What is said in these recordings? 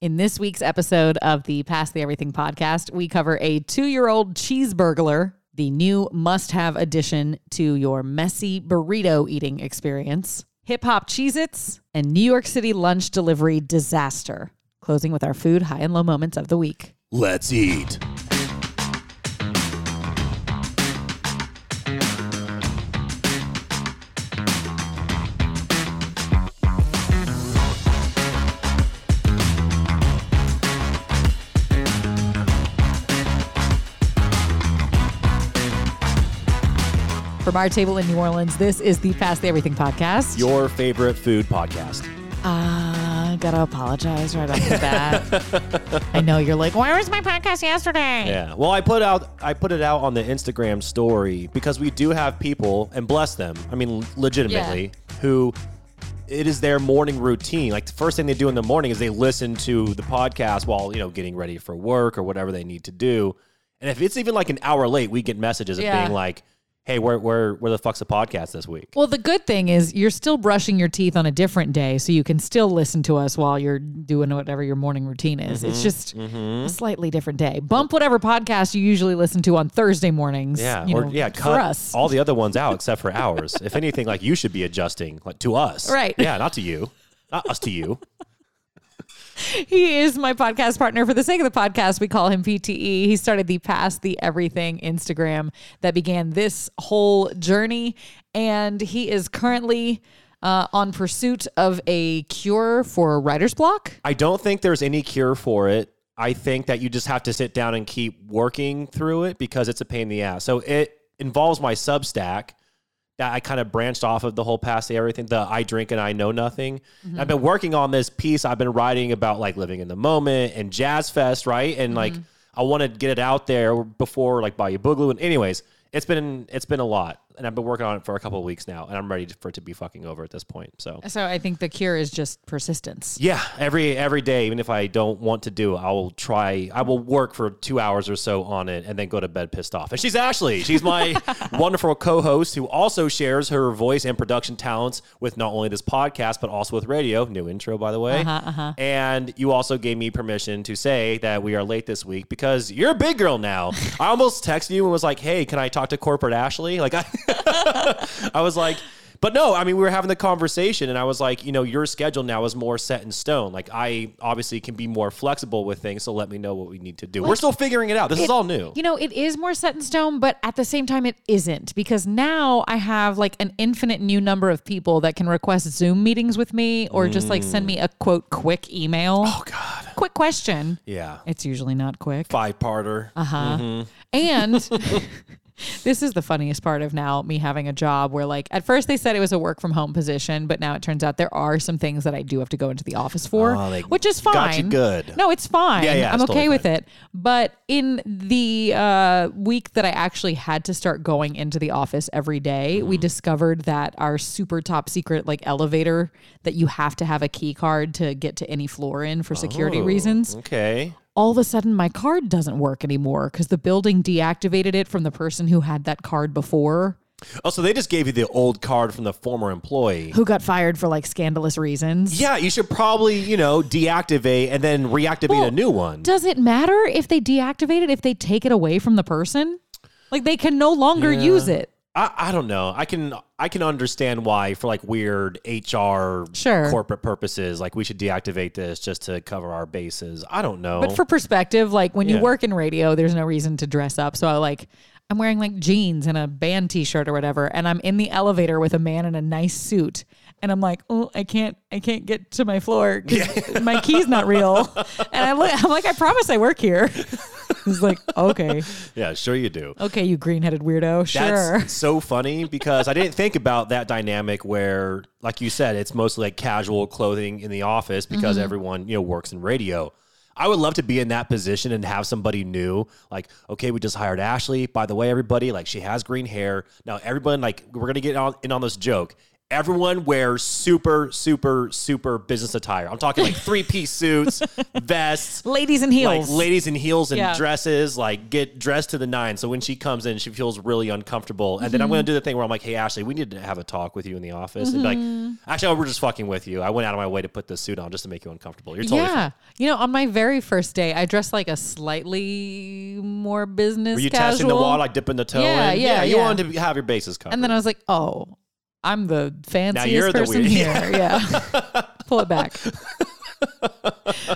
In this week's episode of the Pass the Everything podcast, we cover a two year old cheeseburglar, the new must have addition to your messy burrito eating experience, hip hop Cheez Its, and New York City lunch delivery disaster. Closing with our food high and low moments of the week. Let's eat. From our table in New Orleans, this is the Pass the Everything podcast. Your favorite food podcast. Uh, gotta apologize right off the bat. I know you're like, where was my podcast yesterday? Yeah. Well, I put out I put it out on the Instagram story because we do have people and bless them. I mean, legitimately, who it is their morning routine. Like the first thing they do in the morning is they listen to the podcast while, you know, getting ready for work or whatever they need to do. And if it's even like an hour late, we get messages of Yeah. being like, "Hey, where where where the fuck's the podcast this week?" Well, the good thing is you're still brushing your teeth on a different day, so you can still listen to us while you're doing whatever your morning routine is. Mm-hmm. It's just a slightly different day. Bump whatever podcast you usually listen to on Thursday mornings. Yeah, you or know, yeah, for cut us. all the other ones out except for ours. if anything, like you should be adjusting like to us, Right. Yeah, not to you, not us to you. He is my podcast partner. For the sake of the podcast, we call him PTE. He started the Pass the Everything Instagram that began this whole journey. And he is currently uh, on pursuit of a cure for writer's block. I don't think there's any cure for it. I think that you just have to sit down and keep working through it because it's a pain in the ass. So it involves my Substack that I kind of branched off of the whole Pass the Everything, the I drink and I know nothing. Mm-hmm. I've been working on this piece. I've been writing about like living in the moment and Jazz Fest, right? And like mm-hmm. I want to get it out there before like Bayou Boogaloo. And anyways, it's been it's been a lot, and I've been working on it for a couple of weeks now, and I'm ready for it to be fucking over at this point. So So I think the cure is just persistence. yeah, every every day, even if I don't want to do it, I will try. I will work for two hours or so on it, and then go to bed pissed off. And she's Ashley. She's my wonderful co-host who also shares her voice and production talents with not only this podcast but also with radio. New intro, by the way. Uh-huh, And you also gave me permission to say that we are late this week because you're a big girl now. I almost texted you and was like, "Hey, can I talk to corporate Ashley?" Like I, I was like. But no, I mean, we were having the conversation, and I was like, you know, your schedule now is more set in stone. Like, I obviously can be more flexible with things, so let me know what we need to do. we're still figuring it out. This is all new. You know, it is more set in stone, but at the same time, it isn't because now I have like an infinite new number of people that can request Zoom meetings with me or just like send me a quote quick email. oh God, Quick question. yeah, It's usually not quick. five parter. Uh huh. And this is the funniest part of now me having a job where, like, at first they said it was a work from home position, but now it turns out there are some things that I do have to go into the office for, Oh, which is fine. got you good. No, it's fine. Yeah, yeah, I'm okay totally with fine. it. But in the uh, week that I actually had to start going into the office every day, we Mm-hmm. discovered that our super top secret, like, elevator that you have to have a key card to get to any floor in for security Oh, reasons Okay. All of a sudden my card doesn't work anymore because the building deactivated it from the person who had that card before Oh, so they just gave you the old card from the former employee. who got fired for like scandalous reasons. Yeah, you should probably, you know, deactivate and then reactivate Well, a new one. Does it matter if they deactivate it if they take it away from the person? Like they can no longer Yeah. use it. I, I don't know. I can I can understand why for like weird HR Sure. corporate purposes, like we should deactivate this just to cover our bases. I don't know. But for perspective, like when you work in radio, there's no reason to dress up. So I like I'm wearing like jeans and a band t-shirt or whatever, and I'm in the elevator with a man in a nice suit. And I'm like, oh, I can't, I can't get to my floor because my key's not real. And I look, I'm like, I promise I work here. He's like, okay, yeah, sure you do. okay, you green-headed weirdo, sure. That's so funny because I didn't think about that dynamic where, like you said, it's mostly like casual clothing in the office because Mm-hmm. everyone, you know, works in radio. I would love to be in that position and have somebody new, like, okay, we just hired Ashley. By the way, everybody, like, she has green hair. Now, everyone, like, we're gonna get on in on this joke. Everyone wears super, super, super business attire. I'm talking like three piece suits, vests, Ladies in heels. like ladies in heels and Yeah. dresses, like get dressed to the nine. So when she comes in, she feels really uncomfortable. And then I'm Mm-hmm. going to do the thing where I'm like, hey, Ashley, we need to have a talk with you in the office. And Mm-hmm. like, actually, we're just fucking with you. I went out of my way to put this suit on just to make you uncomfortable. You're totally fine. yeah. You know, on my very first day, I dressed like a slightly more business Were you casual. testing the water, like dipping the toe Yeah, in? yeah, you yeah. wanted to have your bases covered. and then I was like, oh, I'm the fanciest you're the person here. Yeah. Pull it back.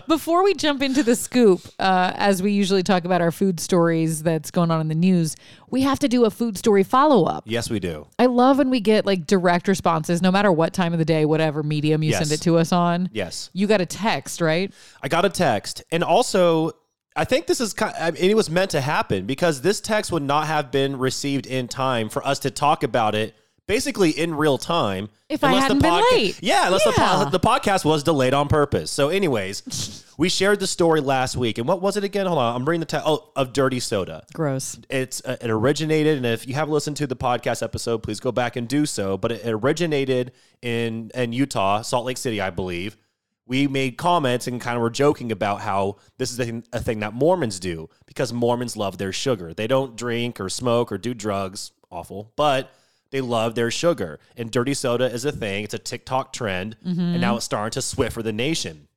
Before we jump into the scoop, uh, as we usually talk about our food stories that's going on in the news, we have to do a food story follow up. yes, we do. I love when we get like direct responses, no matter what time of the day, whatever medium you Yes. send it to us on. Yes. You got a text, right? I got a text, and also I think this is kind. I mean, it was meant to happen because this text would not have been received in time for us to talk about it. Basically, in real time. If I hadn't been late. Yeah, unless Yeah. The, po- the podcast was delayed on purpose. So, anyways, we shared the story last week. And what was it again? Hold on. I'm reading the title Oh, of Dirty Soda. Gross. It's uh, it originated, and if you haven't listened to the podcast episode, please go back and do so. But it originated in in Utah, Salt Lake City, I believe. We made comments and kind of were joking about how this is a thing, a thing that Mormons do because Mormons love their sugar. They don't drink or smoke or do drugs, awful, but they love their sugar. And dirty soda is a thing. It's a TikTok trend, and now it's starting to Swiffer the nation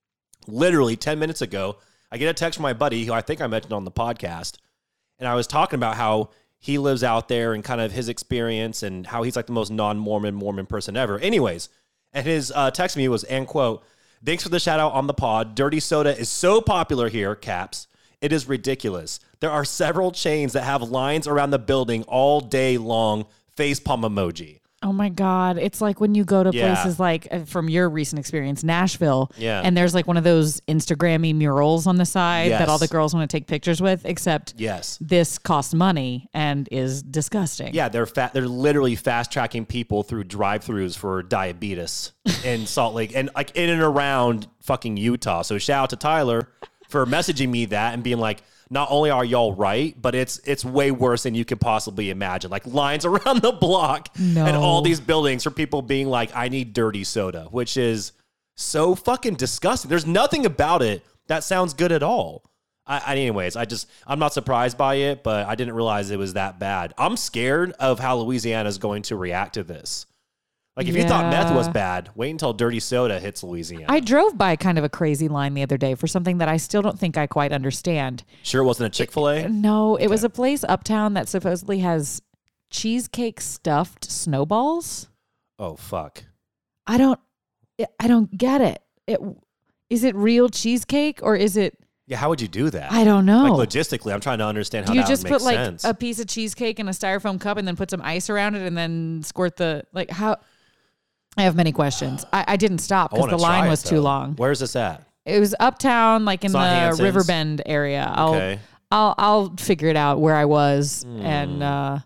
literally 10 minutes ago, I get a text from my buddy who I think I mentioned on the podcast. And I was talking about how he lives out there and kind of his experience and how he's like the most non Mormon Mormon person ever. Anyways, and his uh, text to me was, and quote, thanks for the shout out on the pod. Dirty soda is so popular here, caps. It is ridiculous. There are several chains that have lines around the building all day long, face palm emoji. Oh my God. It's like when you go to Yeah. places like, uh, from your recent experience, Nashville. Yeah. And there's like one of those Instagrammy murals on the side that all Yes. the girls want to take pictures with, except Yes. this costs money and is disgusting. Yeah, they're fat. They're literally fast tracking people through drive-throughs for diabetes in Salt Lake and like in and around fucking Utah. So shout out to Tyler for messaging me that and being like, not only are y'all right, but it's it's way worse than you could possibly imagine. Like lines around the block No. and all these buildings for people being like, I need dirty soda, which is so fucking disgusting. There's nothing about it that sounds good at all. I, I, anyways, I just I'm not surprised by it, but I didn't realize it was that bad. I'm scared of how Louisiana is going to react to this. Like if you thought meth was bad, wait until dirty soda hits Louisiana. I drove by kind of a crazy line the other day for something that I still don't think I quite understand. sure it wasn't a Chick Fil A. No, it was a place uptown that supposedly has cheesecake stuffed snowballs. Oh fuck. I don't I don't get it. It is it real cheesecake or is it Yeah, how would you do that? I don't know. Like logistically, I'm trying to understand how Do you just put like sense. a piece of cheesecake in a styrofoam cup and then put some ice around it and then squirt the like how I have many questions. I, I didn't stop because the line was too long. Where's this at? It was uptown, like in It's on the Hanson's? Riverbend area. I'll Okay. I'll I'll figure it out where I was Hmm. and uh,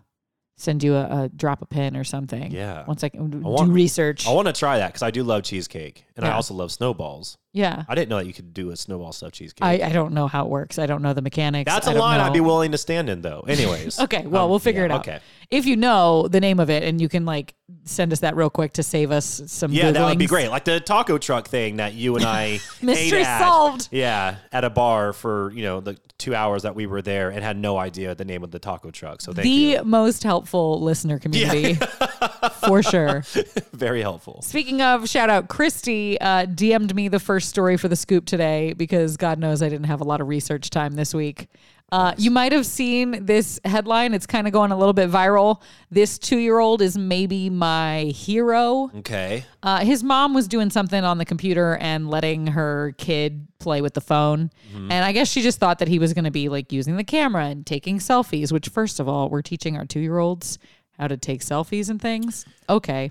send you a, a drop a pin or something. Yeah. Once I can do want- research. I want to try that because I do love cheesecake, and I Yeah. also love snowballs. Yeah. I didn't know that you could do a snowball stuffed cheesecake. I, I don't know how it works. I don't know the mechanics. That's a a line I'd be willing to stand in, though. Anyways. Okay, well, Um, we'll figure yeah, it out. Okay. If you know the name of it and you can like send us that real quick to save us some Yeah, that would be Googlings. great. Like the taco truck thing that you and I Mystery ate at, solved. Yeah, at a bar for you know the two hours that we were there and had no idea the name of the taco truck. So thank you. The you. most helpful listener community for sure. Very helpful. Speaking of, shout out Christy uh, DM'd me the first story for the scoop today because God knows I didn't have a lot of research time this week. Uh, you might have seen this headline. It's kind of going a little bit viral. This two year old is maybe my hero. Okay. Uh, his mom was doing something on the computer and letting her kid play with the phone. And I guess she just thought that he was going to be like using the camera and taking selfies, which, first of all, we're teaching our two year olds how to take selfies and things. Okay,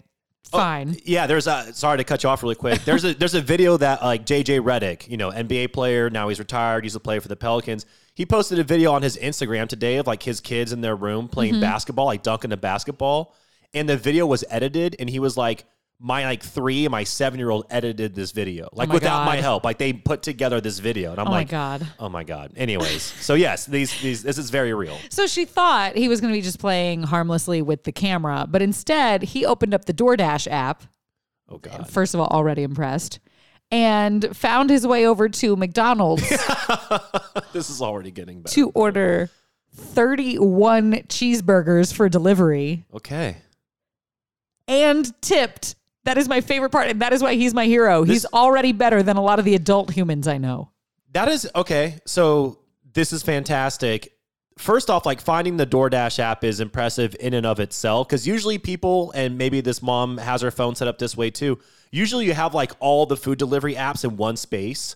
oh, fine. Yeah, there's a sorry to cut you off really quick. There's a there's a video that like JJ Redick, you know, NBA player, now he's retired, he's a player for the Pelicans. He posted a video on his Instagram today of like his kids in their room playing mm-hmm. basketball, like dunking a basketball. And the video was edited and he was like, my like three my seven year old edited this video, like oh my without my help. Like they put together this video, and I'm Oh my like, God. oh my god. Anyways, so yes, these these this is very real. So she thought he was going to be just playing harmlessly with the camera, but instead he opened up the DoorDash app. Oh god. First of all, already impressed. And found his way over to McDonald's this is already getting better. to order 31 cheeseburgers for delivery Okay. and tipped. That is my favorite part. And that is why he's my hero. he's already better than a lot of the adult humans I know. That is okay. So this is fantastic. First off, like finding the DoorDash app is impressive in and of itself because usually people, and maybe this mom has her phone set up this way too. Usually you have like all the food delivery apps in one space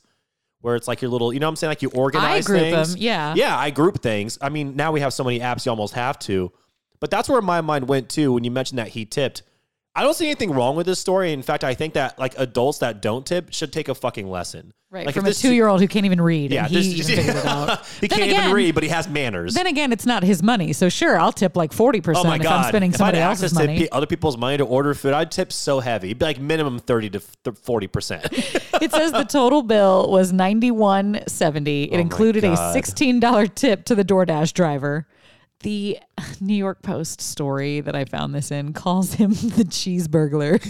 where it's like your little, you know what I'm saying? Like you organize group things. them, yeah. Yeah, I group things. I mean, now we have so many apps you almost have to. But that's where my mind went to when you mentioned that he tipped. I don't see anything wrong with this story. In fact, I think that like adults that don't tip should take a fucking lesson. Right. Like From a two year old who can't even read. yeah, and he this, even out. he can't again- even read, but he has manners. Then again, it's not his money. So sure, I'll tip like 40% oh my if god! I'm spending if somebody else's money. other people's money to order food, I'd tip so heavy, It'd be like minimum thirty to forty percent. it says the total bill was 91.70. It Oh included a $16 tip to the DoorDash driver. The New York Post story that I found this in calls him the cheese burglar.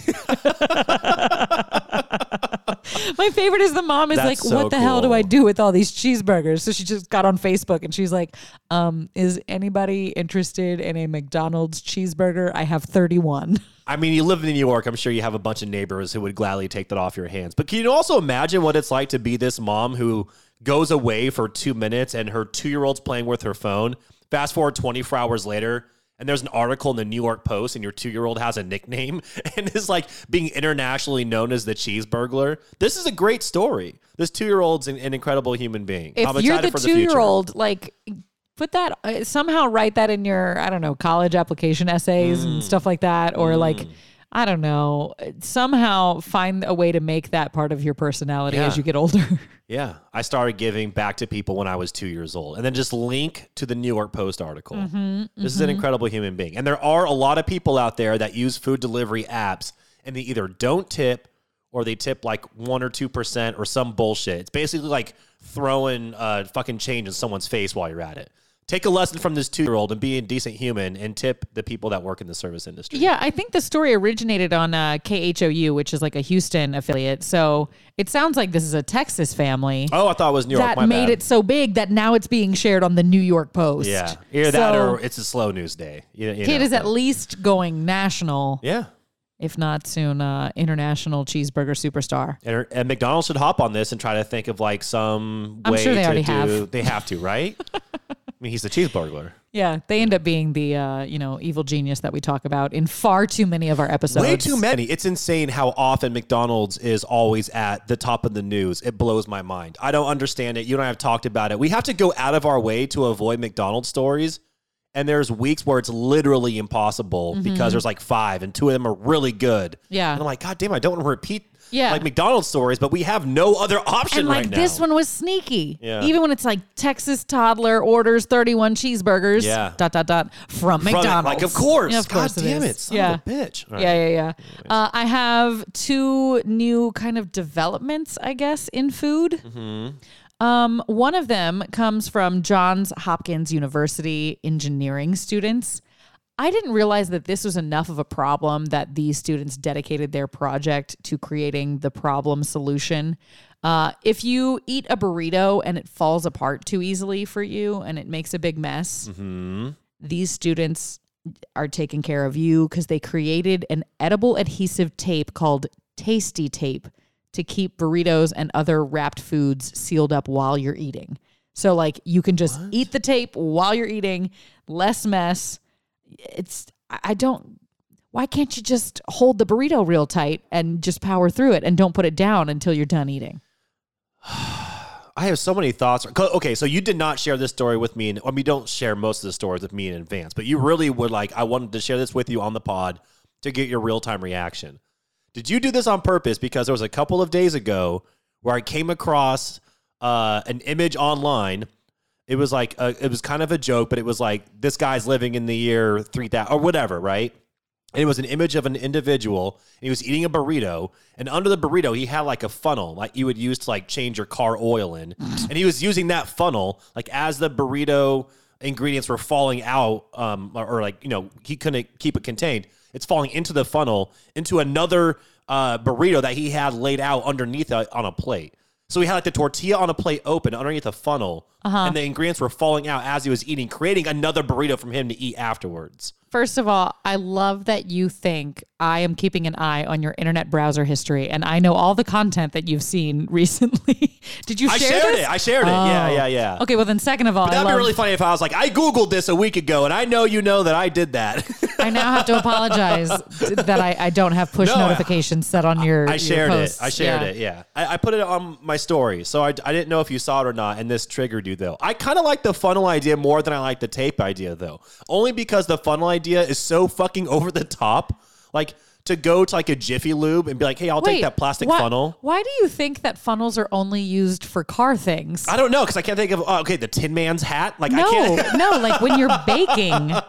My favorite is the mom is That's like, so "What the hell do I do with all these cheeseburgers?" So she just got on Facebook and she's like, um, "Is anybody interested in a McDonald's cheeseburger? I have 31." I mean, you live in New York. I'm sure you have a bunch of neighbors who would gladly take that off your hands. But can you also imagine what it's like to be this mom who goes away for two minutes and her two year old's playing with her phone? Fast forward 24 hours later, and there's an article in the New York Post, and your two year old has a nickname and is like being internationally known as the cheeseburglar. This is a great story. This two year old's an, an incredible human being. if I'm you're the two year old, like put that uh, somehow write that in your I don't know college application essays Mm. and stuff like that, or like I don't know somehow find a way to make that part of your personality as you get older. Yeah, I started giving back to people when I was two years old, and then just link to the New York Post article. Mm-hmm, this is an incredible human being, and there are a lot of people out there that use food delivery apps, and they either don't tip or they tip like one or two percent or some bullshit. It's basically like throwing uh, fucking change in someone's face while you're at it. Take a lesson from this two year old and be a decent human, and tip the people that work in the service industry. yeah, I think the story originated on uh, KHOU, which is like a Houston affiliate. So it sounds like this is a Texas family. Oh, I thought it was New York. that my made bad. it so big that now it's being shared on the New York Post. Yeah, either that or it's a slow news day. You, you Kid know, is at least going national. yeah. if not soon, uh, international cheeseburger superstar. And, and McDonald's should hop on this and try to think of like some I'm way sure they to already do. have. They have to, right? Mean, he's the cheese burglar. Yeah, they end up being the uh, you know evil genius that we talk about in far too many of our episodes. Way too many. It's insane how often McDonald's is always at the top of the news. It blows my mind. I don't understand it. You and I have talked about it. We have to go out of our way to avoid McDonald's stories. And there's weeks where it's literally impossible because there's like five and two of them are really good. Mm-hmm. Yeah. And I'm like, God damn, I don't want to repeat Yeah. like McDonald's stories, but we have no other option And like right now. this one was sneaky. Yeah. Even when it's like Texas toddler orders 31 cheeseburgers. Yeah. Dot dot dot from From McDonald's. Like, of course. Yeah, of course God damn it. Son yeah. of a bitch. Right. Yeah, yeah, yeah. Uh, I have two new kind of developments, I guess, in food. Um, one of them comes from Johns Hopkins University engineering students. I didn't realize that this was enough of a problem that these students dedicated their project to creating the problem solution. Uh, if you eat a burrito and it falls apart too easily for you and it makes a big mess, these students are taking care of you because they created an edible adhesive tape called Tasty Tape to keep burritos and other wrapped foods sealed up while you're eating. So, like, you can just eat the tape while you're eating, less mess. It's, I don't, why can't you just hold the burrito real tight and just power through it and don't put it down until you're done eating? I have so many thoughts. Okay, so you did not share this story with me, and I mean, don't share most of the stories with me in advance, but you really would like. I wanted to share this with you on the pod to get your real time reaction. Did you do this on purpose? Because there was a couple of days ago where I came across uh, an image online. It was like a, it was kind of a joke, but it was like this guy's living in the year three thousand or whatever, right? And it was an image of an individual. And he was eating a burrito, and under the burrito, he had like a funnel, like you would use to like change your car oil in. and he was using that funnel, like as the burrito ingredients were falling out, um, or, or like you know he couldn't keep it contained. It's falling into the funnel into another uh, burrito that he had laid out underneath it on a plate. So he had like the tortilla on a plate open underneath a funnel, Uh-huh. and the ingredients were falling out as he was eating, creating another burrito from him to eat afterwards. First of all, I love that you think I am keeping an eye on your internet browser history and I know all the content that you've seen recently. Did you I share shared this? it. I shared it. Yeah, Oh. yeah, yeah. Okay, well then second of all, That'd be love really funny if I was like, I Googled this a week ago and I know you know that I did that. I now have to apologize that I, I don't have push No, notifications set on your. I your shared it. I shared Yeah. it. Yeah. I, I put it on my story. So I, I didn't know if you saw it or not. And this triggered you, though. I kind of like the funnel idea more than I like the tape idea, though. Only because the funnel idea is so fucking over the top. Like, to go to like a Jiffy Lube and be like, hey, I'll take that plastic why, funnel. Why do you think that funnels are only used for car things? I don't know because I can't think of, oh, okay, the Tin Man's hat. Like, I no, can't. no, like when you're baking.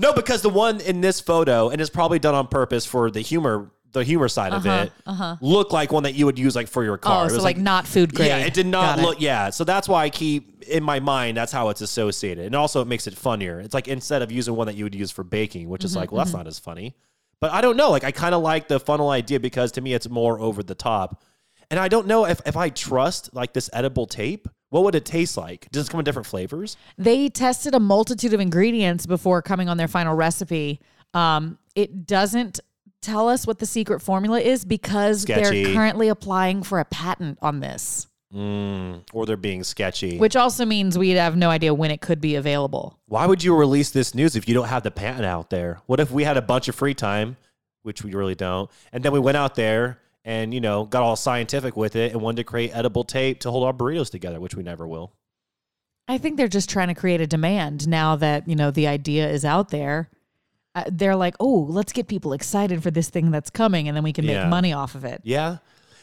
No, because the one in this photo, and it's probably done on purpose for the humor, the humor side of it, looked like one that you would use like for your car. Uh-huh, Oh, It so was like, not food grade. Yeah, it did not Got it. look. Yeah, so that's why I keep in my mind. That's how it's associated, and also it makes it funnier. It's like instead of using one that you would use for baking, which Mm-hmm, is like, well, that's not as funny. But I don't know. Like I kind of like the funnel idea because to me it's more over the top, and I don't know if if I trust like this edible tape. What would it taste like? Does it come in different flavors? They tested a multitude of ingredients before coming on their final recipe. Um, it doesn't tell us what the secret formula is because Sketchy. they're currently applying for a patent on this, Mm, or they're being sketchy. which also means we have no idea when it could be available. Why would you release this news if you don't have the patent out there? What if we had a bunch of free time, which we really don't, and then we went out there and you know got all scientific with it and wanted to create edible tape to hold our burritos together, which we never will. I think they're just trying to create a demand now that, you know, the idea is out there. Uh, they're like, oh, let's get people excited for this thing that's coming and then we can make Yeah. money off of it. Yeah.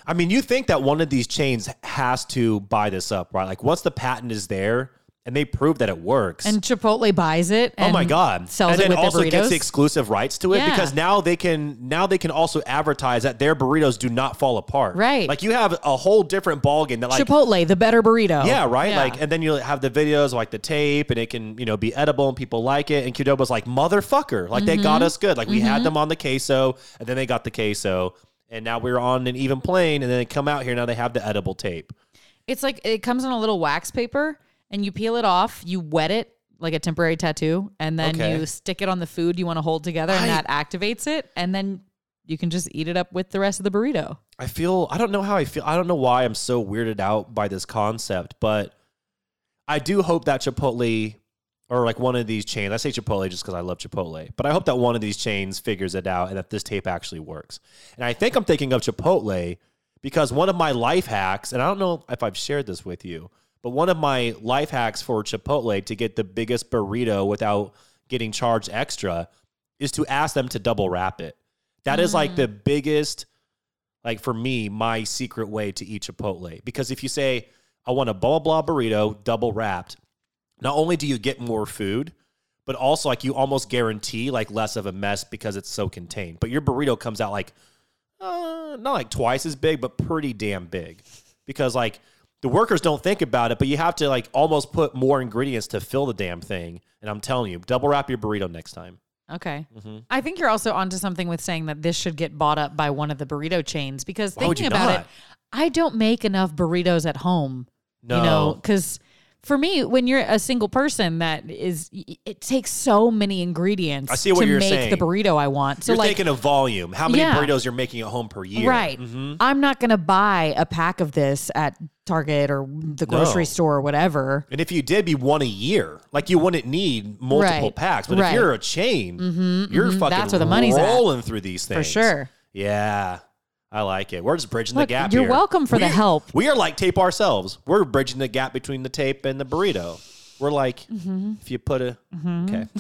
I mean, you think that one of these chains has to buy this up, right? Like once the patent is there and they prove that it works. And Chipotle buys it. Oh my god! Sells and it then with also their gets the exclusive rights to it Yeah. because now they can now they can also advertise that their burritos do not fall apart. Right. Like you have a whole different ballgame that like Chipotle, the better burrito. Yeah, right. Like, and then you have the videos like the tape, and it can you know be edible, and people like it. And Qdoba's like motherfucker, like they Mm-hmm. got us good. Like we had them on the queso, and then they got the queso, and now we're on an even plane, and then they come out here now they have the edible tape. It's like it comes on a little wax paper and you peel it off, you wet it like a temporary tattoo, and then Okay. you stick it on the food you want to hold together and I- that activates it. And then you can just eat it up with the rest of the burrito. I feel I don't know how I feel. I don't know why I'm so weirded out by this concept, but I do hope that Chipotle or like one of these chains. I say Chipotle just because I love Chipotle, but I hope that one of these chains figures it out and that this tape actually works. And I think I'm thinking of Chipotle because one of my life hacks, and I don't know if I've shared this with you, but one of my life hacks for Chipotle to get the biggest burrito without getting charged extra is to ask them to double wrap it. That is like the biggest like for me, my secret way to eat Chipotle. Because if you say, I want a blah blah blah burrito double wrapped, not only do you get more food, but also like you almost guarantee like less of a mess because it's so contained. But your burrito comes out like uh, not like twice as big, but pretty damn big. Because like the workers don't think about it, but you have to like almost put more ingredients to fill the damn thing. And I'm telling you, double wrap your burrito next time. Okay. Mm-hmm. I think you're also onto something with saying that this should get bought up by one of the burrito chains because Why thinking about not? it, I don't make enough burritos at home. No. You know, because for me, when you're a single person, that is, it takes so many ingredients I see what to you're make saying. the burrito I want. So You're like, thinking of volume. How many Yeah. burritos you're making at home per year? right, Mhm. I'm not going to buy a pack of this at Target or the grocery No. store or whatever. And if you did, be one a year. Like you wouldn't need multiple Right. packs. But Right. if you're a chain, you're fucking That's where the money's at. rolling through these things For sure. Yeah, I like it. We're just bridging Look, the gap. you're here. welcome for the help. We are like tape ourselves. We're bridging the gap between the tape and the burrito. We're like, Mm-hmm. if you put a okay,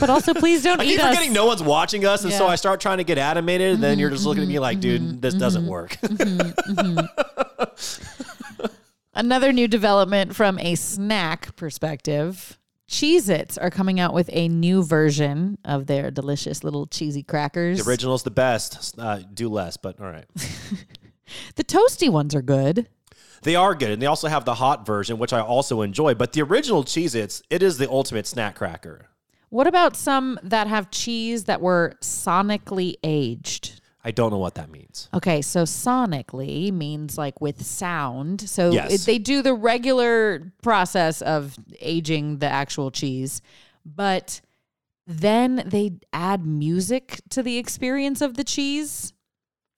But also, please don't I keep us. forgetting no one's watching us, and so Yeah. Mm-hmm, I start trying to get animated, and then you're just looking at me like, dude, this doesn't work. Another new development from a snack perspective Cheez Its are coming out with a new version of their delicious little cheesy crackers. The original's the best. Uh, do less, but all right. The toasty ones are good. They are good, and they also have the hot version, which I also enjoy. But the original Cheez Its, it is the ultimate snack cracker. What about some that have cheese that were sonically aged? I don't know what that means. Okay, so sonically means like with sound. So Yes. it, they do the regular process of aging the actual cheese, but then they add music to the experience of the cheese.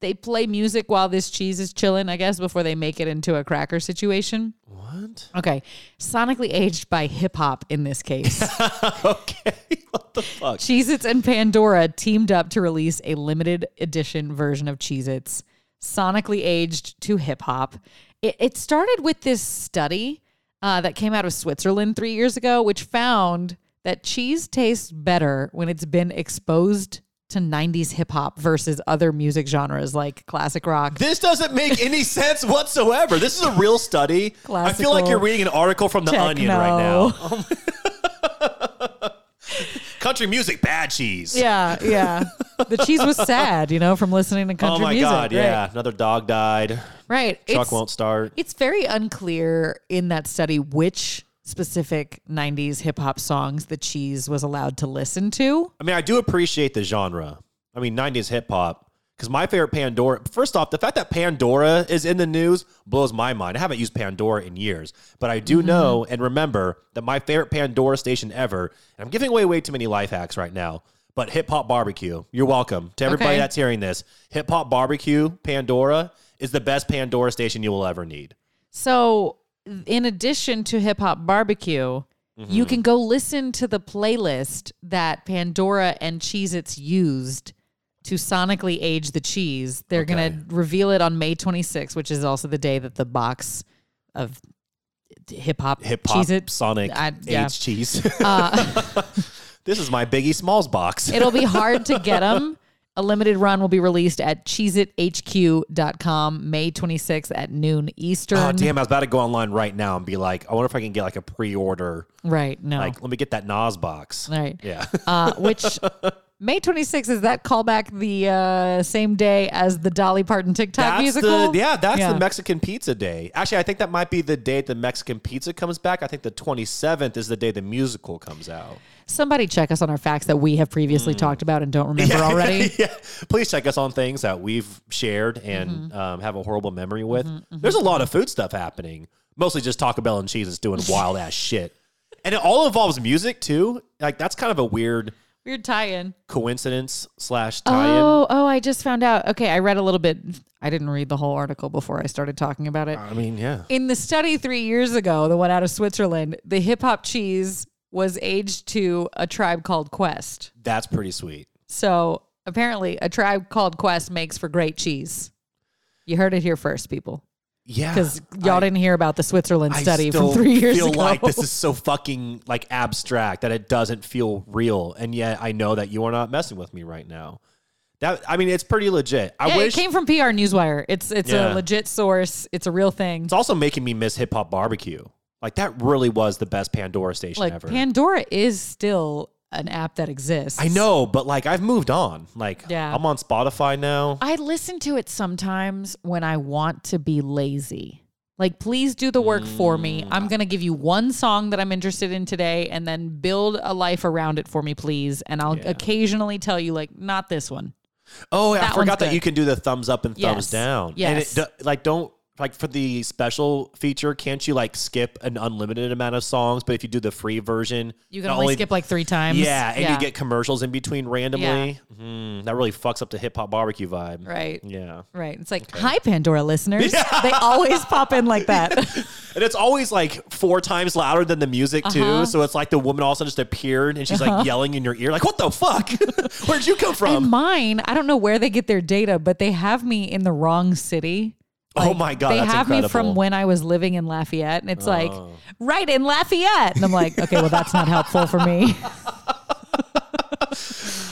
They play music while this cheese is chilling, I guess, before they make it into a cracker situation. What? Okay, sonically aged by hip hop in this case. okay. what the fuck? Cheez Its and Pandora teamed up to release a limited edition version of Cheez Its, sonically aged to hip hop. It, it started with this study uh, that came out of Switzerland three years ago, which found that cheese tastes better when it's been exposed to 90s hip hop versus other music genres like classic rock. This doesn't make any sense whatsoever. This is a real study. I feel like you're reading an article from The Onion right now. Country music, bad cheese. Yeah, yeah. the cheese was sad, you know, from listening to country music. Oh my music. god, right? yeah. Another dog died. Right. Truck It's- won't start. It's very unclear in that study which specific 90s hip hop songs that cheese was allowed to listen to. I mean, I do appreciate the genre. I mean, 90s hip hop. Because my favorite Pandora, first off, the fact that Pandora is in the news blows my mind. I haven't used Pandora in years, but I do mm-hmm. know and remember that my favorite Pandora station ever, and I'm giving away way too many life hacks right now, but Hip Hop Barbecue, you're welcome. To everybody Okay. that's hearing this, Hip Hop Barbecue, Pandora, is the best Pandora station you will ever need. So, in addition to Hip Hop Barbecue, you can go listen to the playlist that Pandora and Cheez Its used to sonically age the cheese. They're Okay. going to reveal it on May 26th, which is also the day that the box of hip hop Hip Hop Sonic I- yeah. aged cheese. Uh, this is my Biggie Smalls box. It'll be hard to get them. A limited run will be released at cheezithq.com May 26th at noon Eastern. Oh damn! I was about to go online right now and be like, I wonder if I can get like a pre-order. Right, no. Like, let me get that Nas box. right. Yeah. Uh, which May 26th is that callback the uh, same day as the Dolly Parton TikTok that's musical? the yeah, that's Yeah. the Mexican Pizza Day. Actually, I think that might be the day the Mexican Pizza comes back. I think the 27th is the day the musical comes out. Somebody check us on our facts that we have previously Hmm. talked about and don't remember already. yeah. Please check us on things that we've shared and Mm-hmm. um, have a horrible memory with. There's a lot of food stuff happening. Mostly just Taco Bell and cheese is doing wild ass shit. And it all involves music too. Like that's kind of a weird Weird tie-in. coincidence slash tie-in. Oh, oh, I just found out. Okay, I read a little bit. I didn't read the whole article before I started talking about it. I mean, yeah. In the study three years ago, the one out of Switzerland, the hip hop cheese was aged to a tribe called Quest. That's pretty sweet. So apparently, a tribe called Quest makes for great cheese. You heard it here first, people, Yeah. because y'all I- didn't hear about the Switzerland study from three years ago. I feel ago. like this is so fucking like abstract that it doesn't feel real, and yet I know that you are not messing with me right now. That I mean, it's pretty legit. I yeah, wish it came from PR Newswire. It's it's Yeah. a legit source. It's a real thing. it's also making me miss hip hop barbecue. Like that really was the best Pandora station Like ever. Pandora is still an app that exists. I know, but like I've moved on. Like Yeah. I'm on Spotify now. I listen to it sometimes when I want to be lazy. Like, please do the work for Mm. me. I'm going to give you one song that I'm interested in today and then build a life around it for me, please. And I'll Yeah. occasionally tell you, like, not this one. Oh, I That one's forgot that good. you can do the thumbs up and thumbs Yes. down. Yes. And it, do- like don't like for the special feature, can't you like skip an unlimited amount of songs? But if you do the free version, You can not only, skip like three times. Yeah, and you get commercials in between randomly. Yeah. Hmm, that really fucks up the hip hop barbecue vibe. Right. Yeah. Right. It's like, hi, Pandora listeners. They always pop in like that. And it's always like four times louder than the music too. Uh-huh. So it's like the woman all of a sudden just appeared and she's like yelling in your ear, like, what the fuck? Where'd you come from? and mine, I don't know where they get their data, but they have me in the wrong city. Oh my God, They have me from when I was living in Lafayette, and it's like Oh. right in Lafayette, and I'm like, okay, well, that's not helpful for me.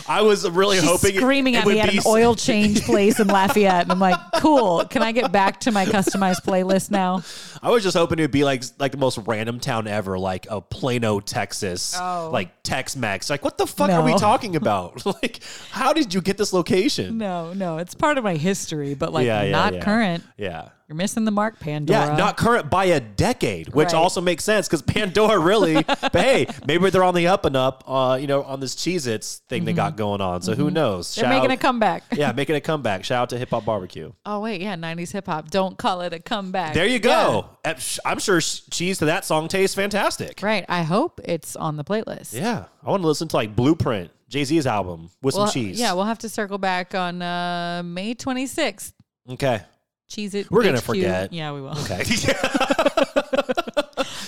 I was really She's hoping it- screaming it at me at an oil change place in Lafayette, and I'm like, "Cool, can I get back to my customized playlist now?" I was just hoping it would be like like the most random town ever, like a Plano, Texas, Oh. like Tex-Mex. Like, what the fuck are we talking about? like, how did you get this location? No, no, it's part of my history, but like Yeah, yeah, not yeah. current. Yeah. You're missing the mark, Pandora. Yeah, not current by a decade, which Right. also makes sense because Pandora really. but hey, maybe they're on the up and up, uh, you know, on this Cheez Its thing they got going on. So who knows? Mm-hmm. They're Shout making a comeback. yeah, making a comeback. Shout out to Hip Hop Barbecue. Oh wait, yeah, '90s hip hop. Don't call it a comeback. There you go. Sh- I'm sure cheese to that song tastes fantastic. Right. I hope it's on the playlist. Yeah, I want to listen to like Blueprint, Jay Z's album with Well, some cheese. Yeah, we'll have to circle back on uh, May 26th. Okay. Cheese it. We're gonna HQ. forget. Yeah, we will. Okay.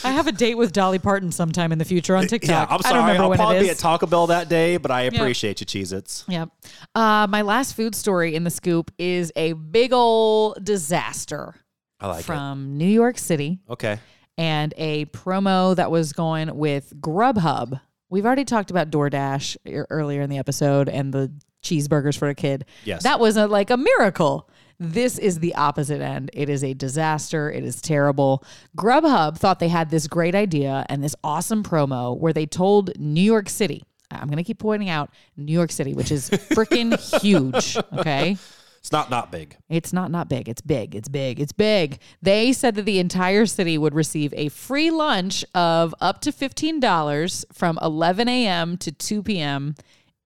I have a date with Dolly Parton sometime in the future on TikTok. yeah, I'm I don't sorry. remember I'll when probably it be at Taco Bell that day, but I appreciate you, Cheez Its. Yep. Uh, my last food story in the scoop is a big ol' disaster I like it. from New York City it. Okay. and a promo that was going with Grubhub. We've already talked about DoorDash e- earlier in the episode and the cheeseburgers for a kid. Yes. That was a, like a miracle. This is the opposite end. It is a disaster. It is terrible. Grubhub thought they had this great idea and this awesome promo where they told New York City, I'm going to keep pointing out New York City, which is freaking huge. Okay. It's not not big. It's not not big. It's big. It's big. It's big. They said that the entire city would receive a free lunch of up to $15 from 11 a.m. to 2 p.m.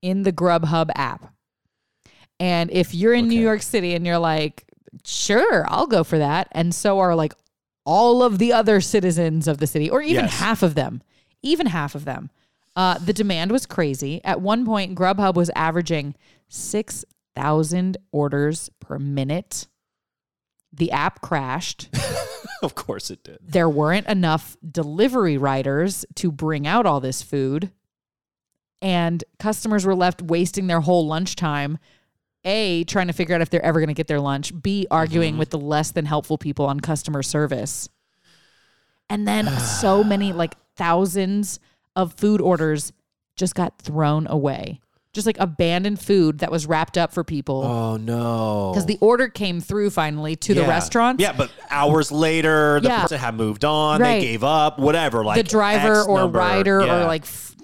in the Grubhub app. And if you're in New York City and you're like, sure, I'll go for that. And so are like all of the other citizens of the city, or even Yes. half of them, even half of them. Uh, the demand was crazy. At one point, Grubhub was averaging 6,000 orders per minute. The app crashed. of course it did. there weren't enough delivery riders to bring out all this food. And customers were left wasting their whole lunchtime. A, trying to figure out if they're ever going to get their lunch. B, arguing mm-hmm. with the less than helpful people on customer service. And then so many, like thousands of food orders just got thrown away. Just like abandoned food that was wrapped up for people. Oh no. Because the order came through finally to the restaurant. Yeah, but hours later, the Yeah. person had moved on. Right. They gave up. Whatever. Like the driver X or number. rider Yeah. or like f-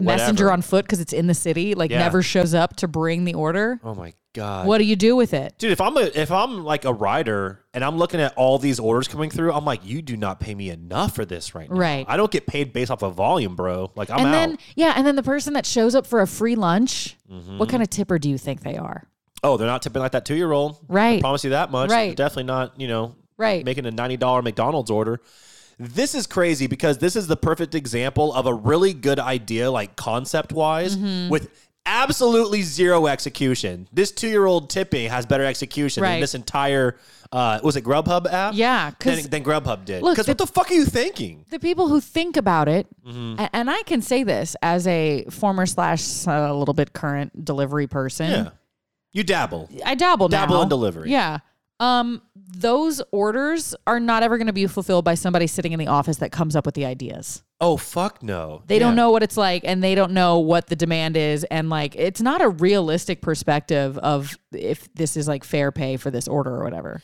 messenger on foot because it's in the city like Yeah. never shows up to bring the order Oh my god. what do you do with it Dude, if I'm a if I'm like a rider and I'm looking at all these orders coming through, I'm like, you do not pay me enough for this right now. Right. I don't get paid based off of volume, bro. Like I'm and out. then yeah and then the person that shows up for a free lunch Mm-hmm. what kind of tipper do you think they are oh, they're not tipping like that two year old. Right. I promise you that much. Right. Definitely not, you know, Right. making a ninety dollar McDonald's order. This is crazy because this is the perfect example of a really good idea, like concept wise, Mm-hmm. with absolutely zero execution. This two year old tipping has better execution Right. than this entire uh was it Grubhub app? Yeah, than, than Grubhub did. Because what the fuck are you thinking? the people who think about it Mm-hmm. a- and i can say this as a former slash uh, a little bit current delivery person Yeah. You dabble. I dabble now. Dabble in delivery. Yeah. Um, those orders are not ever going to be fulfilled by somebody sitting in the office that comes up with the ideas. Oh fuck no. They don't know what it's like and they don't know what the demand is. And like, it's not a realistic perspective of if this is like fair pay for this order or whatever.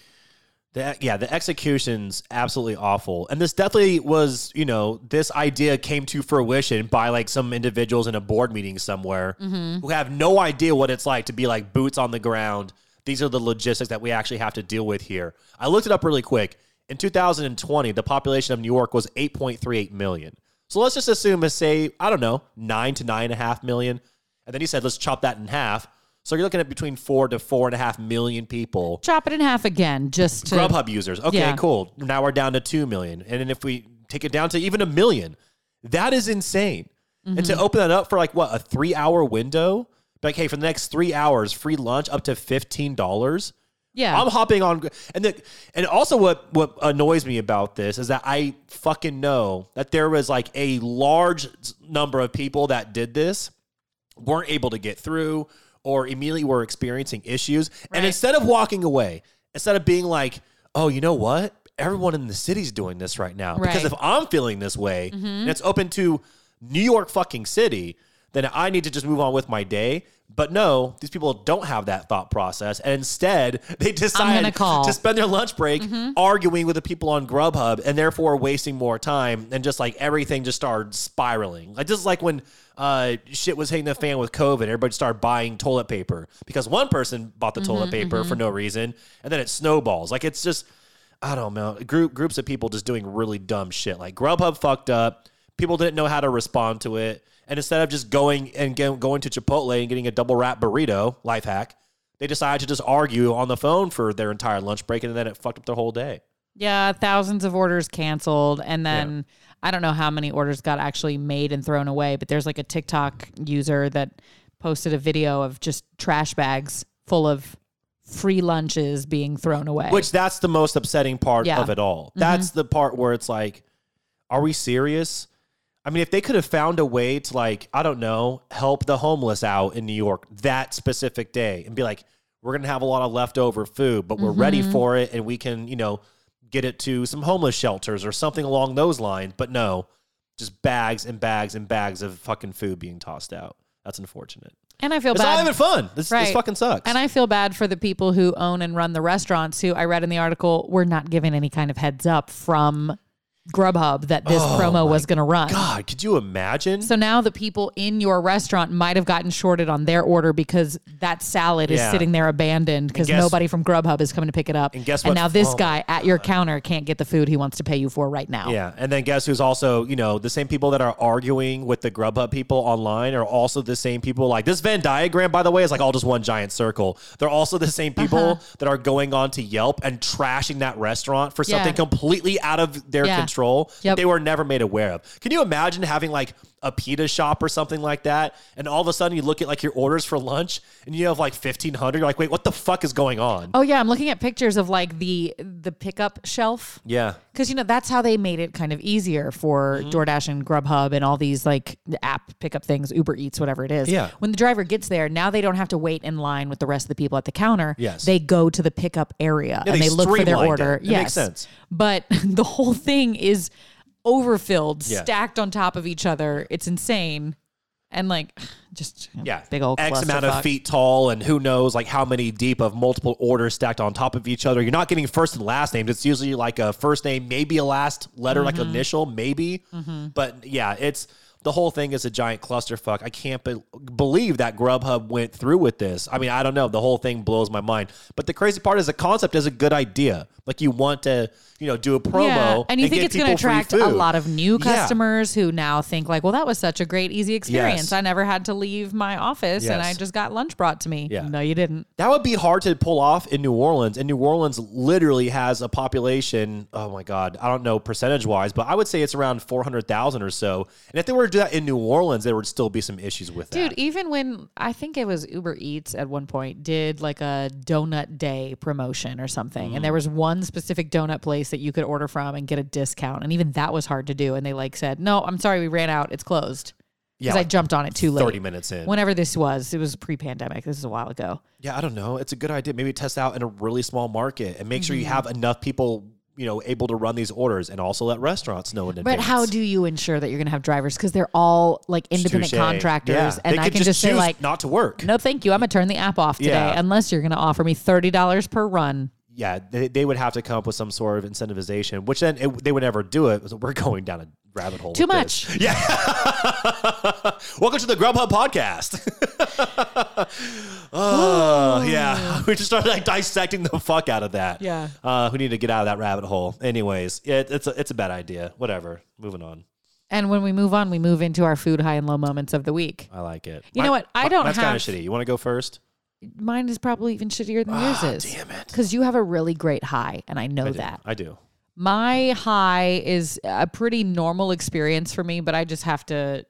The, yeah, the execution's absolutely awful. And this definitely was, you know, this idea came to fruition by like some individuals in a board meeting somewhere Mm-hmm. who have no idea what it's like to be like boots on the ground. These are the logistics that we actually have to deal with here. I looked it up really quick. In 2020, the population of New York was 8.38 million. So let's just assume, a say, I don't know, nine to nine and a half million. And then he said, let's chop that in half. So you're looking at between four to four and a half million people Chop it in half again, just to. Grubhub users. Okay, Yeah. cool. Now we're down to 2 million. And then if we take it down to even a million, that is insane. And Mm-hmm. to open that up for like what, a three hour window? Like, hey, for the next three hours, free lunch up to $15. Yeah. I'm hopping on, and the, and also what what annoys me about this is that I fucking know that there was like a large number of people that did this weren't able to get through or immediately were experiencing issues, and instead of walking away, instead of being like, oh, you know what, everyone in the city's doing this right now because if I'm feeling this way mm-hmm. and it's open to New York fucking city. Then I need to just move on with my day. But no, these people don't have that thought process. And instead, they decide to spend their lunch break mm-hmm. arguing with the people on Grubhub and therefore wasting more time. And just like everything just started spiraling. Like, this is like when uh, shit was hitting the fan with COVID. Everybody started buying toilet paper because one person bought the toilet mm-hmm, paper for mm-hmm. no reason. And then it snowballs. Like, it's just. I don't know. Group groups of people just doing really dumb shit. Like Grubhub fucked up. People didn't know how to respond to it, and instead of just going and get, going to Chipotle and getting a double wrap burrito, life hack, they decided to just argue on the phone for their entire lunch break, and then it fucked up their whole day. Yeah, thousands of orders canceled. And then I don't know how many orders got actually made and thrown away, but there's like a TikTok user that posted a video of just trash bags full of free lunches being thrown away. Which that's the most upsetting part Yeah. of it all. Mm-hmm. That's the part where it's like, are we serious? I mean, if they could have found a way to like, I don't know, help the homeless out in New York that specific day and be like, we're gonna have a lot of leftover food, but we're ready mm-hmm. for it and we can, you know, get it to some homeless shelters or something along those lines. But no, just bags and bags and bags of fucking food being tossed out. That's unfortunate. and I feel It's not even fun. This, this fucking sucks. And I feel bad for the people who own and run the restaurants who I read in the article were not given any kind of heads up from Grubhub that this Oh promo was going to run. God, could you imagine? So now the people in your restaurant might have gotten shorted on their order because that salad is Yeah. sitting there abandoned because guess- nobody from Grubhub is coming to pick it up. And guess And what? now this Oh guy at your counter can't get the food he wants to pay you for right now. Yeah, and then guess who's also, you know, the same people that are arguing with the Grubhub people online are also the same people. Like this Venn diagram, by the way, is like all just one giant circle. They're also the same people Uh-huh. that are going on to Yelp and trashing that restaurant for Yeah. something completely out of their Yeah. Control Yep. that they were never made aware of. Can you imagine having like a pita shop or something like that, and all of a sudden you look at like your orders for lunch and you have like fifteen hundred? You're like, wait, what the fuck is going on? Oh yeah, I'm looking at pictures of like the the pickup shelf Yeah. because you know that's how they made it kind of easier for Mm-hmm. DoorDash and Grubhub and all these like app pickup things, Uber Eats, whatever it is. Yeah. When the driver gets there, now they don't have to wait in line with the rest of the people at the counter. Yes. They go to the pickup area Yeah, and they they, look for their order. it. It yes. makes sense. But the whole thing is overfilled, Yeah. stacked on top of each other. It's insane. And like just yeah, big old X amount of clusterfuck. feet tall, and who knows like how many deep of multiple orders stacked on top of each other. You're not getting first and last names. It's usually like a first name, maybe a last letter, like Mm-hmm. initial, maybe. But yeah, it's the whole thing is a giant clusterfuck. I can't be- believe that Grubhub went through with this. I mean, I don't know. The whole thing blows my mind. But the crazy part is the concept is a good idea. Like you want to, you know, do a promo, Yeah, and you think give it's going to attract a lot of new Yeah. customers who now think like, well, that was such a great, easy experience. Yes. I never had to leave my office, and I just got lunch brought to me. Yeah. No, you didn't. That would be hard to pull off in New Orleans. And New Orleans literally has a population, oh my God, I don't know percentage wise, but I would say it's around 400,000 or so. And if they were to do that in New Orleans, there would still be some issues with Dude, that. Dude, even when I think it was Uber Eats at one point did like a donut day promotion or something, Mm. and there was one specific donut place that you could order from and get a discount, and even that was hard to do. And they like said, "No, I'm sorry, we ran out. It's closed." Yeah, Because I jumped on it too late. 30 minutes in. Whenever this was, it was pre-pandemic. This is a while ago. yeah, I don't know. It's a good idea. Maybe test out in a really small market and make sure you Mm-hmm. have enough people, you know, able to run these orders and also let restaurants know in advance. But how do you ensure that you're going to have drivers? Because they're all like independent contractors, Yeah. and They I can just, say like, not to work. "No, thank you. I'm going to turn the app off today, Yeah. unless you're going to offer me thirty dollars per run." yeah, they, they would have to come up with some sort of incentivization, which then it, they would never do it. So we're going down a rabbit hole. Too much. this. Yeah. Welcome to the Grubhub podcast. oh, yeah. We just started like dissecting the fuck out of that. Yeah. Uh, we need to get out of that rabbit hole. Anyways, it, it's a, it's a bad idea. Whatever. Moving on. And when we move on, we move into our food high and low moments of the week. I like it. You know what? I don't That's kind of shitty. You want to go first? Mine is probably even shittier than yours is. Damn it. Because you have a really great high, and I know I that. I do. My high is a pretty normal experience for me, but I just have to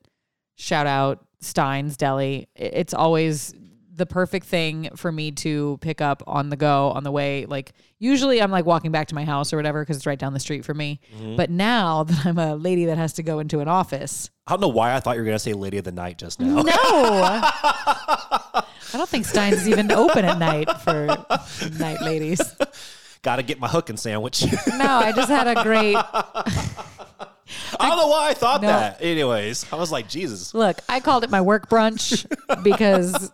shout out Stein's Deli. It's always the perfect thing for me to pick up on the go on the way. Like usually I'm like walking back to my house or whatever because it's right down the street for me. Mm-hmm. But now that I'm a lady that has to go into an office, I don't know why I thought you were going to say Lady of the Night just now. no. I don't think Stein's is even open at night for night ladies. Got to get my hook and sandwich. No, I just had a great. I don't know why I thought No. that. Anyways, I was like, Jesus. Look, I called it my work brunch because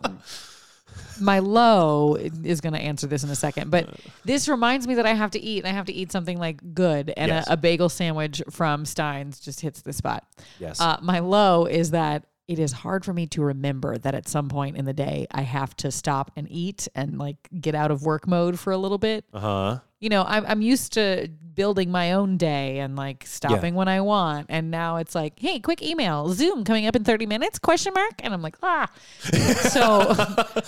my low is going to answer this in a second. But this reminds me that I have to eat, and I have to eat something like good, and Yes. a, a bagel sandwich from Stein's just hits the spot. Yes. Uh, my low is that it is hard for me to remember that at some point in the day I have to stop and eat and like get out of work mode for a little bit. Uh huh. You know, I'm I'm used to building my own day and like stopping when I want, and now it's like, hey, quick email, Zoom coming up in 30 minutes? Question mark? And I'm like, ah. so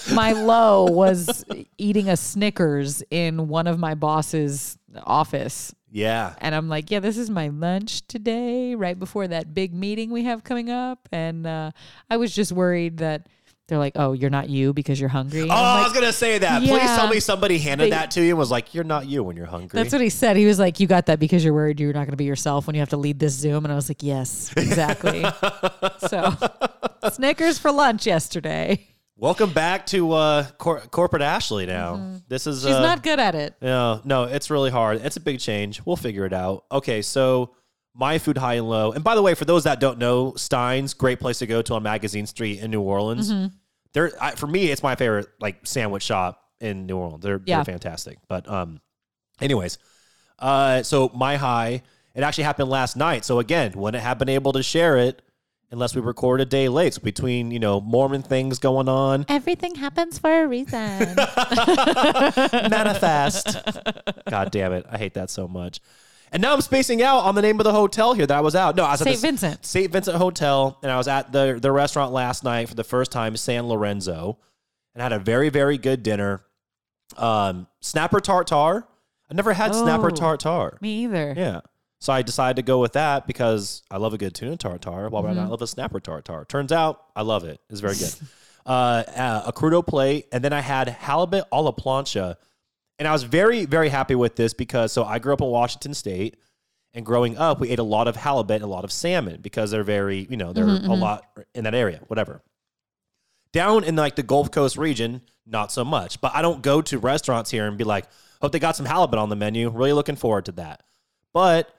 my low was eating a Snickers in one of my boss's office Yeah. and I'm like, yeah, this is my lunch today, right before that big meeting we have coming up. And uh, I was just worried that they're like, oh, you're not you because you're hungry. And Oh, I'm I was gonna say that. Please tell me somebody handed They- that to you and was like, "You're not you when you're hungry." that's what he said. He was like, you got that because you're worried you're not going to be yourself when you have to lead this Zoom. And I was like, yes, exactly. so Snickers for lunch yesterday. Welcome back to uh, cor- corporate Ashley. Now this is Mm-hmm. She's uh, not good at it. No, no, it's really hard. It's a big change. We'll figure it out. Okay, so my food high and low. And by the way, for those that don't know, Stein's great place to go to on Magazine Street in New Orleans. Mm-hmm. They're I, for me, it's my favorite like sandwich shop in New Orleans. They're, Yeah. they're fantastic. But um, anyways, uh, so my high it actually happened last night. So again, wouldn't have been able to share it unless we record a day late. So between you know Mormon things going on, Everything happens for a reason. manifest. God damn it. I hate that so much. And now I'm spacing out on the name of the hotel here that I was out. No, I was at St. the Vincent. St. Vincent Hotel, and I was at the the restaurant last night for the first time, San Lorenzo, and had a very very good dinner. Um, snapper tartar. I never had snapper Oh. tartar. Me either. Yeah. So I decided to go with that because I love a good tuna tartar. Why would I not love a snapper tartar? Turns out I love it. It's very good. uh, uh, a crudo plate, and then I had halibut a la plancha, and I was very very happy with this because so I grew up in Washington State, and growing up we ate a lot of halibut and a lot of salmon because they're very you know they're a lot in that area. Whatever. Down in like the Gulf Coast region, not so much. But I don't go to restaurants here and be like, hope they got some halibut on the menu. Really looking forward to that. But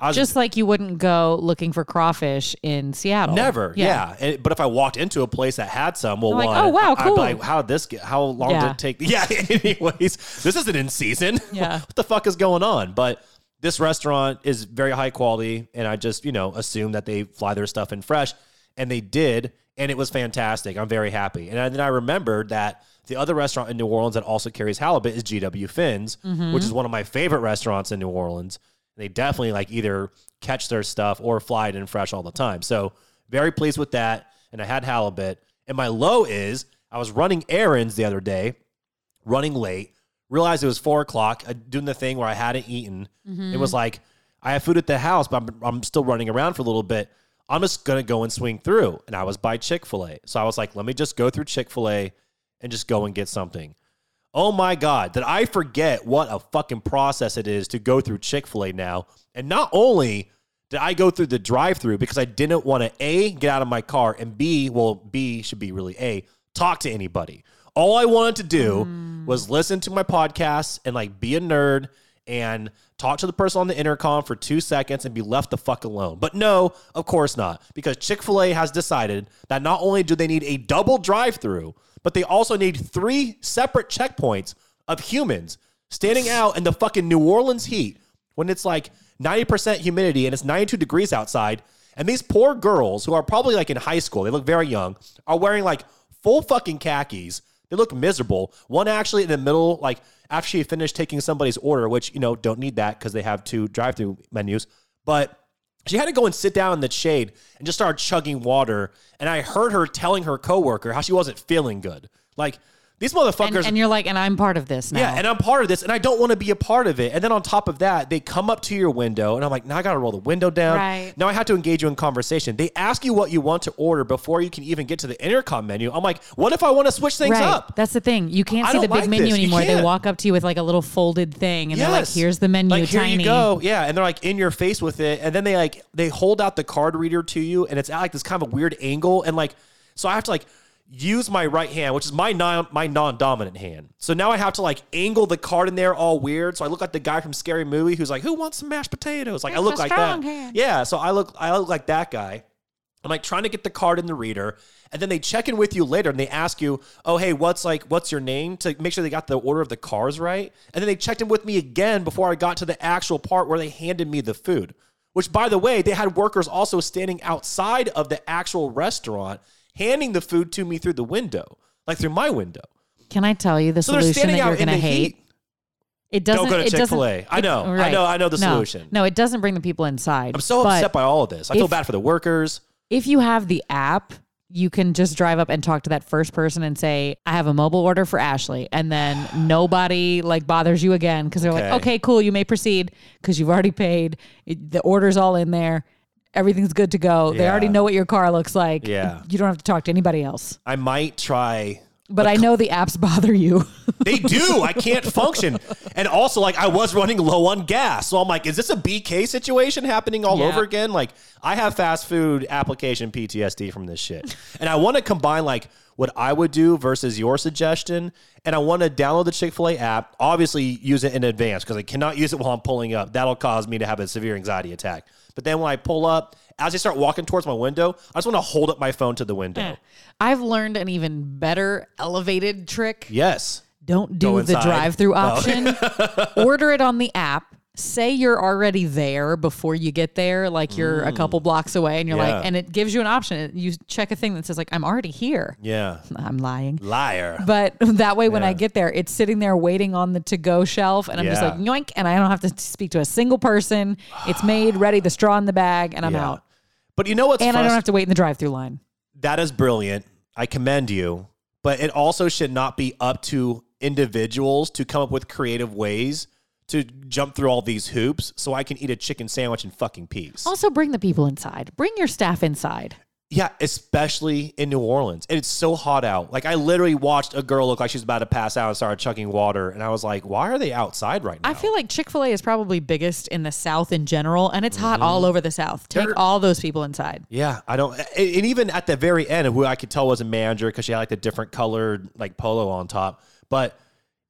was Just like you wouldn't go looking for crawfish in Seattle. Never, yeah. And- but if I walked into a place that had some, well, like, one, "Oh, wow, I- I'd cool." be like, how did this get? How long did it take? Yeah. Anyways, this isn't in season. Yeah. what the fuck is going on? But this restaurant is very high quality, and I just you know assume that they fly their stuff in fresh, and they did, and it was fantastic. I'm very happy. And then I remembered that. The other restaurant in New Orleans that also carries halibut is GW Fins, Mm-hmm. which is one of my favorite restaurants in New Orleans. They definitely like either catch their stuff or fly it in fresh all the time. So very pleased with that. And I had halibut. And my low is I was running errands the other day, running late, realized it was four o'clock, uh, doing the thing where I hadn't eaten. It was like, I have food at the house, but I'm, I'm still running around for a little bit. I'm just going to go and swing through. And I was by Chick fil A. So I was like, let me just go through Chick fil A and just go and get something. Oh my God, did I forget what a fucking process it is to go through Chick fil A now? And not only did I go through the drive through because I didn't want to A, get out of my car, and B, well, B should be really A, talk to anybody. All I wanted to do mm. was listen to my podcasts and like be a nerd and talk to the person on the intercom for two seconds and be left the fuck alone. But no, of course not, because Chick fil A has decided that not only do they need a double drive through, but they also need three separate checkpoints of humans standing out in the fucking New Orleans heat when it's like 90% humidity and it's 92 degrees outside. And these poor girls who are probably like in high school, they look very young, are wearing like full fucking khakis. They look miserable. One actually in the middle, like after she finished taking somebody's order, which, you know, don't need that because they have two drive through menus. But she had to go and sit down in the shade and just start chugging water. And I heard her telling her coworker how she wasn't feeling good. Like these motherfuckers. and you're like, and I'm part of this now. Yeah, and I'm part of this, and I don't want to be a part of it. And then on top of that, they come up to your window, and I'm like, now I got to roll the window down. Right. Now I have to engage you in conversation. They ask you what you want to order before you can even get to the intercom menu. I'm like, what if I want to switch things right. up? That's the thing. You can't see the big like menu this. Anymore. They walk up to you with like a little folded thing, and they're like, "Here's the menu, Like here tiny." you go, yeah, and they're like in your face with it, and then they like they hold out the card reader to you, and it's at like this kind of a weird angle, and like so I have to like use my right hand, which is my non my non dominant hand. So now I have to like angle the card in there all weird. So I look like the guy from Scary Movie who's like, "Who wants some mashed potatoes?" Like I look like that. hand. Yeah. So I look I look like that guy. I'm like trying to get the card in the reader, and then they check in with you later and they ask you, "Oh, hey, what's like what's your name?" to make sure they got the order of the cars right. And then they checked in with me again before I got to the actual part where they handed me the food. Which, by the way, they had workers also standing outside of the actual restaurant handing the food to me through the window, like through my window. Can I tell you the So solution that you're going to hate? heat. It doesn't. Don't go to it doesn't- Chick-fil-A. I know. I know. I know the No. solution. No, it doesn't bring the people inside. I'm so upset by all of this. I feel bad for the workers. if you have the app, you can just drive up and talk to that first person and say, "I have a mobile order for Ashley," and then nobody like bothers you again because they're like, Okay. "Okay, cool, you may proceed because you've already paid. It- the order's all in there. Everything's good to go. They Yeah. already know what your car looks like. Yeah. you don't have to talk to anybody else." I might try But I know the apps bother you. They do. I can't function. And also, like, I was running low on gas. So I'm like, is this a BK situation happening all Yeah. over again? Like, I have fast food application PTSD from this shit. And I want to combine, like, what I would do versus your suggestion. And I want to download the Chick fil A app, obviously, use it in advance because I cannot use it while I'm pulling up. That'll cause me to have a severe anxiety attack. But then when I pull up, as I start walking towards my window, I just want to hold up my phone to the window. Eh. I've learned an even better elevated trick. Yes. Don't do Go the inside. drive-through Oh. option. Order it on the app. Say you're already there before you get there, like you're a couple blocks away, and you're Mm. Yeah. like, and it gives you an option. You check a thing that says like, "I'm already here." Yeah. I'm lying, Liar. but that way when I get there, it's sitting there waiting on the to-go shelf, and I'm just like yoink, and I don't have to speak to a single person. It's made, ready, the straw in the bag, and I'm Yeah. out. But you know what's And I don't have to wait in the drive-through line. that is brilliant. I commend you. But it also should not be up to individuals to come up with creative ways to jump through all these hoops so I can eat a chicken sandwich in fucking peace. Also, bring the people inside. Bring your staff inside. Yeah, especially in New Orleans. And it's so hot out. Like I literally watched a girl look like she's about to pass out and started chucking water. And I was like, why are they outside right now? I feel like Chick fil A is probably biggest in the South in general, and it's hot Mm-hmm. all over the South. Take They're- all those people inside. Yeah, I don't. And and even at the very end, who I could tell was a manager because she had like the different colored like polo on top, but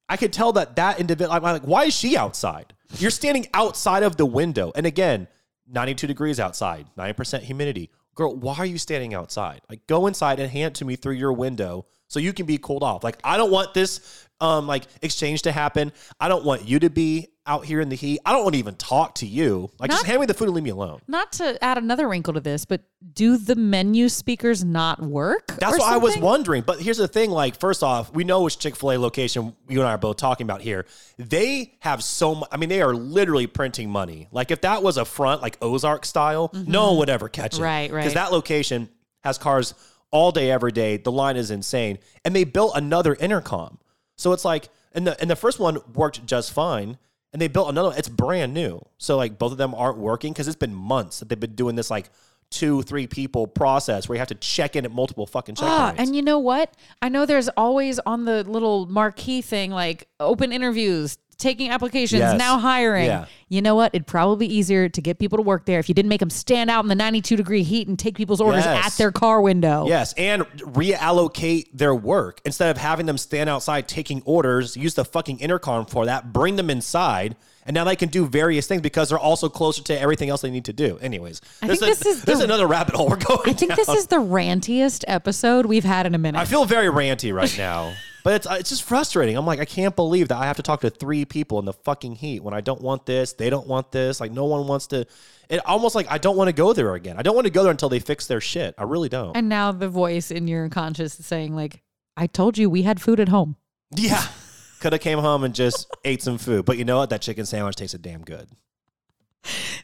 I could tell that that individual. I'm like, why is she outside? You're standing outside of the window, and again, 92 degrees outside, 90% humidity. Girl, why are you standing outside? Like, go inside and hand to me through your window so you can be cooled off. Like, I don't want this um like exchange to happen. I don't want you to be out here in the heat. I don't want to even talk to you. Like, just hand me the food and leave me alone. Not to add another wrinkle to this, but do the menu speakers not work? That's what I was wondering. But here's the thing: like, first off, we know which Chick Fil A location you and I are both talking about here. They have so much. I mean, they are literally printing money. Like, if that was a front, like Ozark style, no one would ever catch it. Mm-hmm. Right, right. Because that location has cars all day, every day. The line is insane, and they built another intercom. So it's like, and the and the first one worked just fine. And they built another. It's brand new, so like both of them aren't working because it's been months that they've been doing this like two, three people process where you have to check in at multiple fucking checkpoints. Ah, and you know what? I know there's always on the little marquee thing like open interviews, taking applications, Yes. now hiring. Yeah. You know what? It'd probably be easier to get people to work there if you didn't make them stand out in the 92 degree heat and take people's orders Yes. at their car window. Yes, and reallocate their work instead of having them stand outside taking orders. Use the fucking intercom for that. Bring them inside, and now they can do various things because they're also closer to everything else they need to do. Anyways, I this think is, this is this is the- another rabbit hole we're going. I think this is the rantiest episode we've had in a minute. I feel very ranty right now. But it's, uh, it's just frustrating. I'm like, I can't believe that I have to talk to three people in the fucking heat when I don't want this. They don't want this. Like, no one wants to. It almost like I don't want to go there again. I don't want to go there until they fix their shit. I really don't. and now the voice in your conscious is saying like, I told you we had food at home. Yeah. Could have came home and just ate some food. But you know what? That chicken sandwich tasted damn good.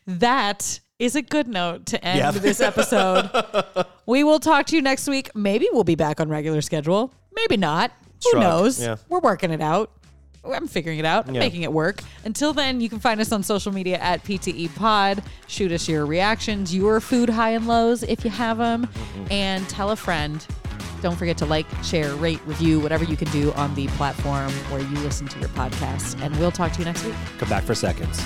That is a good note to end Yeah. this episode. we will talk to you next week. Maybe we'll be back on regular schedule. Maybe not. Who Shrug. knows? Yeah. We're working it out. I'm figuring it out. I'm Yeah. making it work. Until then, you can find us on social media at PTE Pod. Shoot us your reactions, your food high and lows if you have them, Mm-hmm. and tell a friend. Don't forget to like, share, rate, review, whatever you can do on the platform where you listen to your podcast. And we'll talk to you next week. Come back for seconds.